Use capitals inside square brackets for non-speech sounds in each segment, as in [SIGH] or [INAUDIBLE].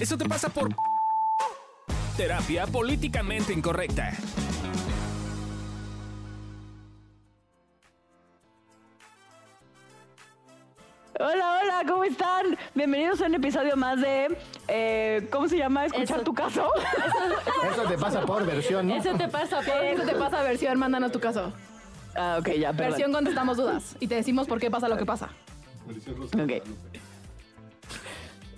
Eso te pasa por terapia políticamente incorrecta. Hola, hola, ¿cómo están? Bienvenidos a un episodio más de. eh, ¿Cómo se llama? ¿Escuchar Eso. tu caso? Eso te pasa por versión, ¿no? Eso te pasa, por eso te pasa versión, mándanos tu caso. Ah, ok, ya, perdón. Versión contestamos dudas y te decimos por qué pasa lo que pasa. Ok.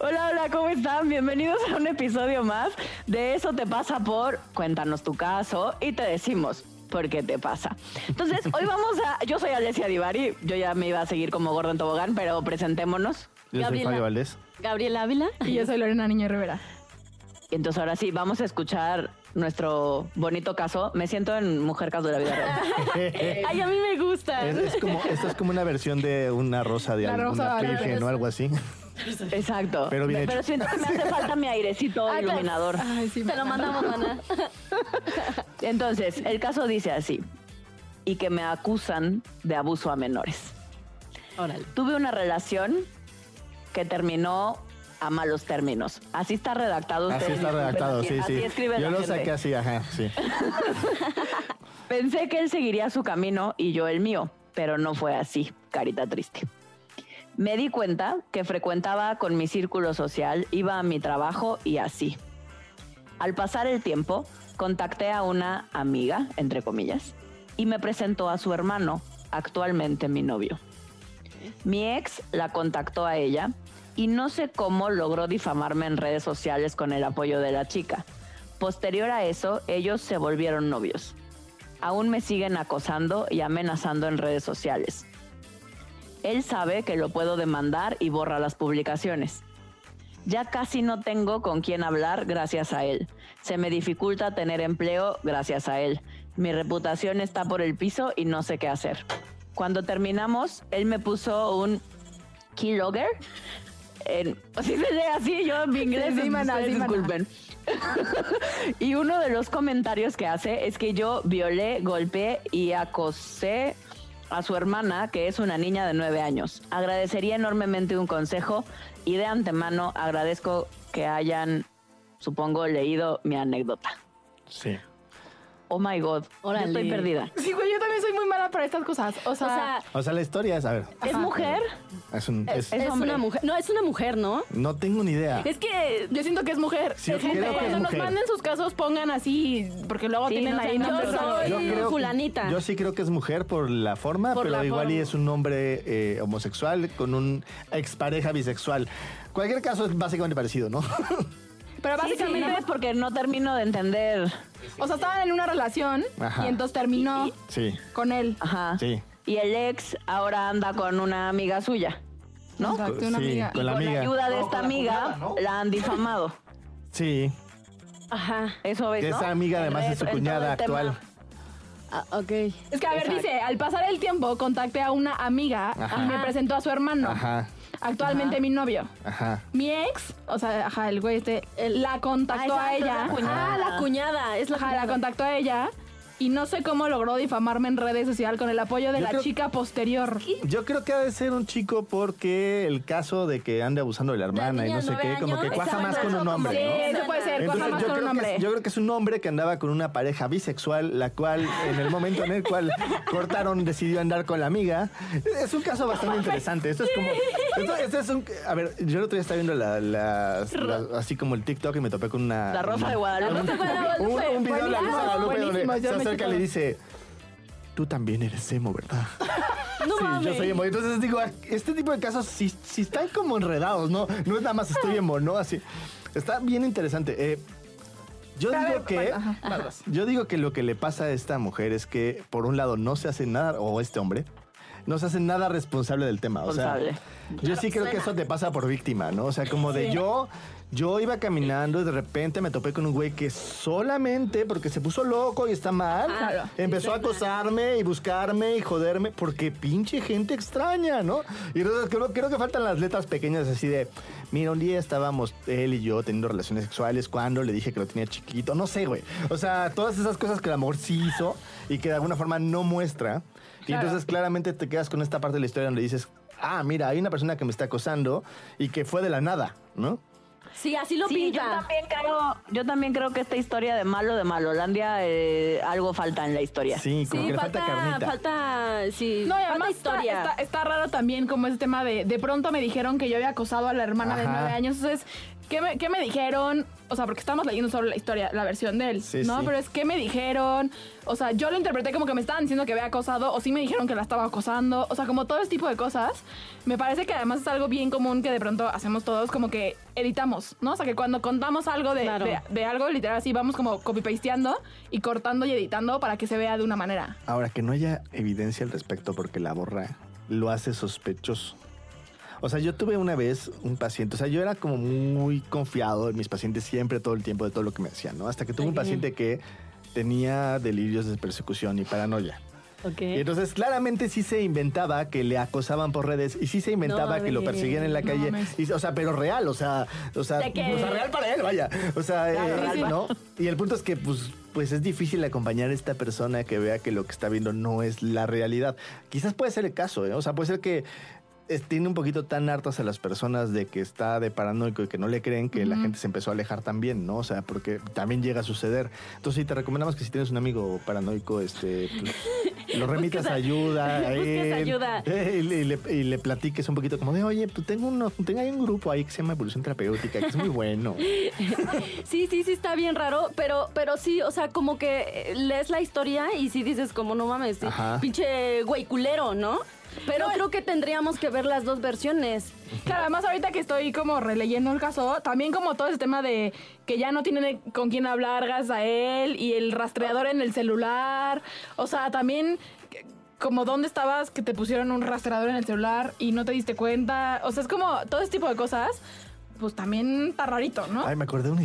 Hola, hola, ¿cómo están? Bienvenidos a un episodio más de Eso te pasa por Cuéntanos tu caso y te decimos por qué te pasa. Entonces, hoy [LAUGHS] vamos a... Yo soy Alessia Divari, yo ya me iba a seguir como gordo en tobogán, pero presentémonos. Yo soy Gabriela. Fabio Valdés. Gabriela Ávila. Y yo soy Lorena Niño Rivera. Y entonces ahora sí, vamos a escuchar nuestro bonito caso. Me siento en Mujer Caso de la Vida Real. [LAUGHS] Ay, a mí me gusta. Es, es como, esto es como una versión de una rosa de La alguna rosa de virgen o algo así. Exacto. Pero bien Pero siento que me hace falta mi airecito Ah, claro. iluminador. Ay, sí, Te lo mandamos, mana. [LAUGHS] Entonces, el caso dice así. Y que me acusan de abuso a menores. Órale. Tuve una relación que terminó a malos términos. Así está redactado. Así está redactado, así- sí, así sí. escribe Yo la lo gente. saqué así, ajá, sí. [LAUGHS] Pensé que él seguiría su camino y yo el mío, pero no fue así, carita triste. Me di cuenta que frecuentaba con mi círculo social, iba a mi trabajo y así. Al pasar el tiempo, contacté a una amiga, entre comillas, y me presentó a su hermano, actualmente mi novio. Mi ex la contactó a ella y no sé cómo logró difamarme en redes sociales con el apoyo de la chica. Posterior a eso, ellos se volvieron novios aún me siguen acosando y amenazando en redes sociales. Él sabe que lo puedo demandar y borra las publicaciones. Ya casi no tengo con quién hablar gracias a él. Se me dificulta tener empleo gracias a él. Mi reputación está por el piso y no sé qué hacer. Cuando terminamos, él me puso un keylogger. [LAUGHS] Si se lee así, yo en mi inglés, Sí, sí, ustedes sí, disculpen. [LAUGHS] y uno de los comentarios que hace es que yo violé, golpeé y acosé a su hermana, que es una niña de nueve años. Agradecería enormemente un consejo y de antemano agradezco que hayan, supongo, leído mi anécdota. Sí. Oh my God, Órale. yo estoy perdida. Sí, güey, soy muy mala para estas cosas. O O sea, O sea, la historia es, a ver, ¿Es mujer? es un... es- es es hombre. una mujer. No, es una mujer, ¿no? no tengo ni idea. Es que yo siento que es mujer. Sí, Es mujer. que es Cuando nos mujer. manden sus casos, pongan así, porque luego Sí, tienen no ahí nombres yo soy fulanita. Yo sí creo que es mujer por la forma, Por pero la igual y es un hombre eh, homosexual con un expareja bisexual. Cualquier caso es básicamente parecido, ¿no? [LAUGHS] Pero Sí, sí, básicamente, más porque no termino de entender. o sea, estaban en una relación Ajá. y entonces terminó Sí, con él. Ajá. sí. Y el ex ahora anda con una amiga suya, ¿no? Exacto, una Sí, amiga. con la con amiga. ayuda de esta amiga, la han difamado. [LAUGHS] Sí, Ajá. Eso es, que ¿no? esa amiga además es su cuñada actual. Ah, ok. Es que, a ver, dice, al pasar el tiempo, contacté a una amiga Ajá. y me presentó a su hermano. Ajá, Actualmente mi novio. ajá. Mi ex, o sea, ajá, el güey este, la contactó Ah, a ella. es la cuñada. Ah, la cuñada. Es la Ajá, la contactó a ella y no sé cómo logró difamarme en redes sociales con el apoyo de Yo la creo- chica posterior. Yo creo que ha de ser un chico porque el caso de que ande abusando de la hermana y no sé qué, como que cuaja más con un hombre, Sí, ¿no? eso puede ser, cuaja Entonces, más yo con un creo, que hombre. es, yo creo que es un hombre que andaba con una pareja bisexual, la cual en el momento en el cual [LAUGHS] cortaron decidió andar con la amiga. Es un caso bastante interesante. Esto es como... Esto, esto es un... A ver, yo el otro día estaba viendo la, así como el TikTok y me topé con una... La Rosa de Guadalupe. La Rosa de Guadalupe. Un, un video de la Rosa de Guadalupe donde yo se me acerca y le dice... Tú también eres emo, ¿verdad? [LAUGHS] No sí, mames. yo soy emo. Entonces digo, este tipo de casos sí, sí están como enredados, ¿no? No es nada más estoy emo, ¿no? Así. Está bien interesante. Eh, yo A digo ver, que. bueno, ajá, vas. Yo digo que lo que le pasa a esta mujer es que, por un lado, no se hace nada, o este hombre, no se hace nada responsable del tema. O sea, Responsable. yo sí creo que eso te pasa por víctima, ¿no? O sea, como de yo, yo iba caminando y de repente me topé con un güey que solamente porque se puso loco y está mal, Claro. empezó a acosarme y buscarme y joderme porque pinche gente extraña, ¿no? Y entonces creo, creo que faltan las letras pequeñas así de, mira, un día estábamos él y yo teniendo relaciones sexuales cuando le dije que lo tenía chiquito, no sé, güey. O sea, todas esas cosas que el amor sí hizo y que de alguna forma no muestra. Y entonces claramente te quedas con esta parte de la historia donde dices, ah, mira, hay una persona que me está acosando y que fue de la nada, ¿no? Sí, así lo Sí, yo pinta. también creo, yo también creo que esta historia de malo de Malolandia, eh, algo falta en la historia. Sí, como Sí, que le falta, falta carnita. falta, sí, No, y falta además está, historia. está- está raro también como ese tema de de pronto me dijeron que yo había acosado a la hermana de nueve años. Entonces, ¿qué me, qué me dijeron? O sea, porque estamos leyendo sobre la historia, la versión de él, Sí, ¿no? sí. Pero es ¿qué me dijeron? O sea, yo lo interpreté como que me estaban diciendo que había acosado, o sí me dijeron que la estaba acosando. O sea, como todo ese tipo de cosas. Me parece que además es algo bien común que de pronto hacemos todos, como que editamos, ¿no? O sea, que cuando contamos algo de, Claro. de, de algo, literal, así vamos como copy-pasteando y cortando y editando para que se vea de una manera. Ahora, que no haya evidencia al respecto porque la borra lo hace sospechoso. O sea, yo tuve una vez un paciente, o sea, yo era como muy confiado en mis pacientes siempre, todo el tiempo, de todo lo que me decían, ¿no? Hasta que tuve un paciente que tenía delirios de persecución y paranoia. Ok. Y entonces claramente sí se inventaba que le acosaban por redes y sí se inventaba No, que lo perseguían en la calle. Y, o sea, pero real, o sea, o sea, que- o sea, real para él, vaya. O sea, Claro, eh, real, ¿no? Y el punto es que pues pues es difícil acompañar a esta persona que vea que lo que está viendo no es la realidad. Quizás puede ser el caso, ¿eh? O sea, puede ser que tiene un poquito tan hartas a las personas de que está de paranoico y que no le creen que la gente se empezó a alejar también, ¿no? O sea, porque también llega a suceder. Entonces sí, te recomendamos que si tienes un amigo paranoico, este, pues, lo [LAUGHS] remitas a- ayuda a busques él, ayuda. eh, y, le, y le- y le platiques un poquito como de, oye, pues tengo, uno, tengo ahí un grupo ahí que se llama Evolución Terapéutica, que es muy bueno. [LAUGHS] Sí, sí, sí, está bien raro, pero, pero sí, o sea, como que eh, lees la historia y sí dices como, no mames, sí, pinche güey culero, ¿no? Pero creo que tendríamos que ver las dos versiones. Claro, además ahorita que estoy como releyendo el caso, también como todo ese tema de que ya no tiene con quién hablar gracias a él y el rastreador en el celular, o sea, también como dónde estabas que te pusieron un rastreador en el celular y no te diste cuenta, o sea, es como todo ese tipo de cosas, pues también está rarito, ¿no? Ay, me acordé de una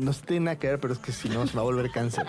no se tiene nada que ver, pero es que si no se va a volver cáncer.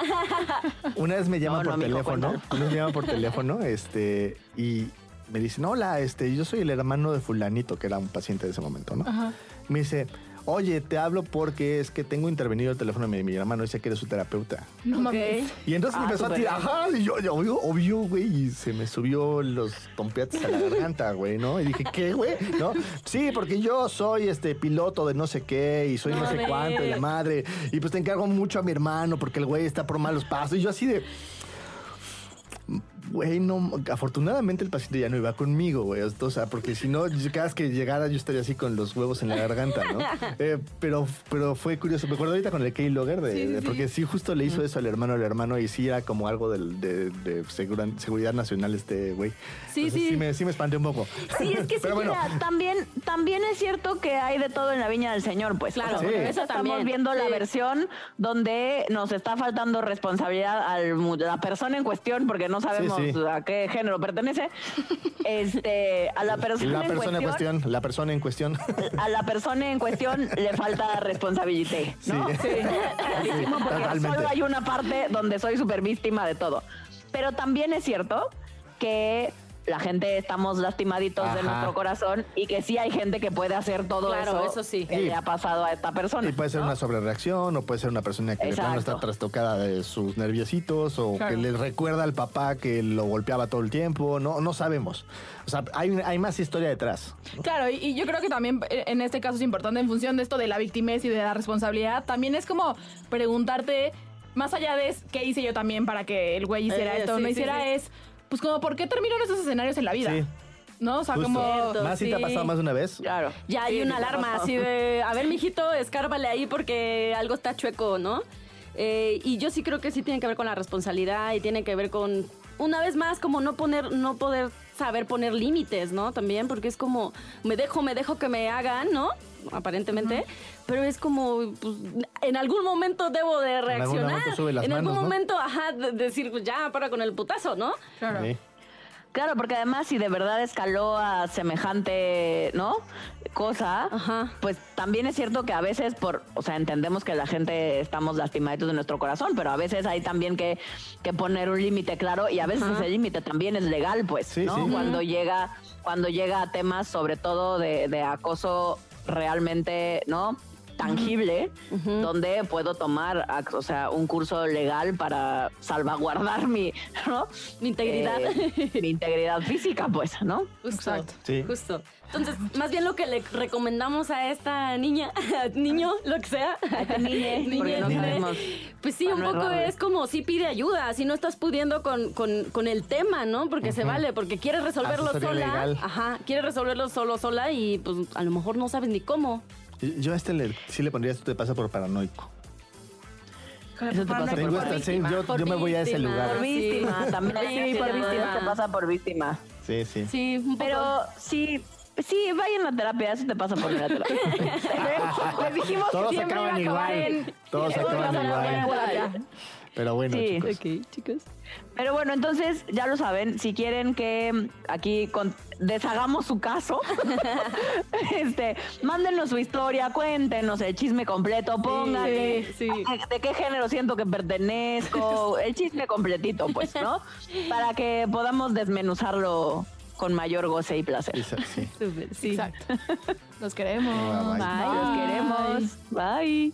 [LAUGHS] Una vez me No, no, por teléfono, una vez me llaman por teléfono, este, y me dicen, hola, este, yo soy el hermano de fulanito, que era un paciente de ese momento, ¿no? Ajá. Me dice, oye, te hablo porque es que tengo intervenido el teléfono de mi, mi hermano, dice que eres su terapeuta. No mames. Y entonces me Ah, empezó a tirar, ajá, y yo, yo, obvio, obvio, güey, y se me subió los tompiates a la garganta, güey, ¿no? Y dije, ¿qué, güey? ¿No? Sí, porque yo soy este piloto de no sé qué y soy no, No sé cuánto, y la madre, y pues te encargo mucho a mi hermano porque el güey está por malos pasos. Y yo así de... Güey, no, afortunadamente el paciente ya no iba conmigo, güey. O sea, porque si no, cada vez que llegara yo estaría así con los huevos en la garganta, ¿no? [LAUGHS] Eh, pero, pero fue curioso. Me acuerdo ahorita con el Keylogger, de, Sí, sí, de- sí. porque sí justo le hizo eso al hermano al hermano y sí era como algo del- de, de segura- seguridad nacional este güey. Sí, Entonces, sí. Sí me, sí me espanté un poco. Sí, es que [LAUGHS] sí, Pero bueno, Mira, también, también es cierto que hay de todo en la viña del Señor, pues. Claro, O sea, porque Sí. eso también, estamos viendo la versión donde nos está faltando responsabilidad a la persona en cuestión, porque no sabemos Sí, sí. a qué género pertenece. Este, a la persona, la en, persona en cuestión, cuestión, la persona en cuestión. a la persona en cuestión le falta responsabilidad, ¿no? Sí. Clarísimo, porque Totalmente. solo hay una parte donde soy súper víctima de todo. Pero también es cierto que la gente estamos lastimaditos de nuestro corazón y que sí hay gente que puede hacer todo Claro, eso, eso sí. que le ha pasado a esta persona. Y puede ser ¿no? una sobrereacción, o puede ser una persona que de plano Exacto. está trastocada de sus nerviositos, o Claro. que le recuerda al papá que lo golpeaba todo el tiempo. No, no sabemos. O sea, hay, hay más historia detrás. Claro, y, y yo creo que también eh, en este caso es importante en función de esto de la victimez y de la responsabilidad, también es como preguntarte, más allá de qué hice yo también para que el güey hiciera Eh, esto sí, no sí, hiciera, sí. es, pues como, ¿por qué terminaron esos escenarios en la vida? Sí. ¿No? O sea, Justo. como... Cierto. Más si te ha sí. pasado más de una vez. Claro. Ya hay Sí, una sí alarma así de, a ver, mijito, escárbale ahí porque algo está chueco, ¿no? Eh, y yo sí creo que sí tiene que ver con la responsabilidad y tiene que ver con, una vez más, como no poner, no poder saber poner límites, ¿no? También, porque es como, me dejo, me dejo que me hagan, ¿no? Aparentemente, pero es como, pues, en algún momento debo de algún reaccionar. momento sube las en algún momento, ajá, de- decir, pues, ya, para con el putazo, ¿no? Claro. Sí. Claro, porque además si de verdad escaló a semejante, ¿no? Cosa, Ajá. pues también es cierto que a veces por, o sea, entendemos que la gente estamos lastimaditos de nuestro corazón, pero a veces hay también que, que poner un límite claro y a veces Ajá. ese límite también es legal, pues, Sí, ¿no? sí. Cuando llega, cuando llega a temas sobre todo de, de acoso realmente, ¿no? Tangible donde puedo tomar, o sea, un curso legal para salvaguardar mi, [LAUGHS] ¿no? Mi integridad. Eh, mi integridad física, pues, ¿no? Justo. Exacto. Sí. Justo. Entonces, más bien lo que le recomendamos a esta niña, [LAUGHS] niño, lo que sea. A niñe, [LAUGHS] no niñe, sabemos. Pues sí, un no poco es como si pide ayuda, si no estás pudiendo con, con, con el tema, ¿no? Porque se vale, porque quieres resolverlo Asesoría sola. legal. Ajá, quieres resolverlo solo, sola y pues a lo mejor no sabes ni cómo. Yo a este le, sí le pondría esto te pasa por paranoico. Eso te pasa por esta- sí, víctima. yo, Por yo me voy a ese víctima. lugar. Por víctima, también. Sí, por por víctima. te pasa por víctima. Sí, sí. Sí, un poco. Pero sí, sí, vayan a terapia, eso te pasa por ir a terapia. [LAUGHS] Les dijimos Todos que siempre iba a acaban acabar igual. en... Todos acaban igual. Pero bueno, Sí. chicos. Pero bueno, entonces ya lo saben, si quieren que aquí con- deshagamos su caso, [LAUGHS] este, mándenos su historia, cuéntenos el chisme completo, pónganle sí, sí. de qué género siento que pertenezco, [LAUGHS] el chisme completito, pues, ¿no? Para que podamos desmenuzarlo con mayor goce y placer. Sí, sí. Sí. Exacto. Los queremos. Bye, bye. Bye, los queremos. Bye.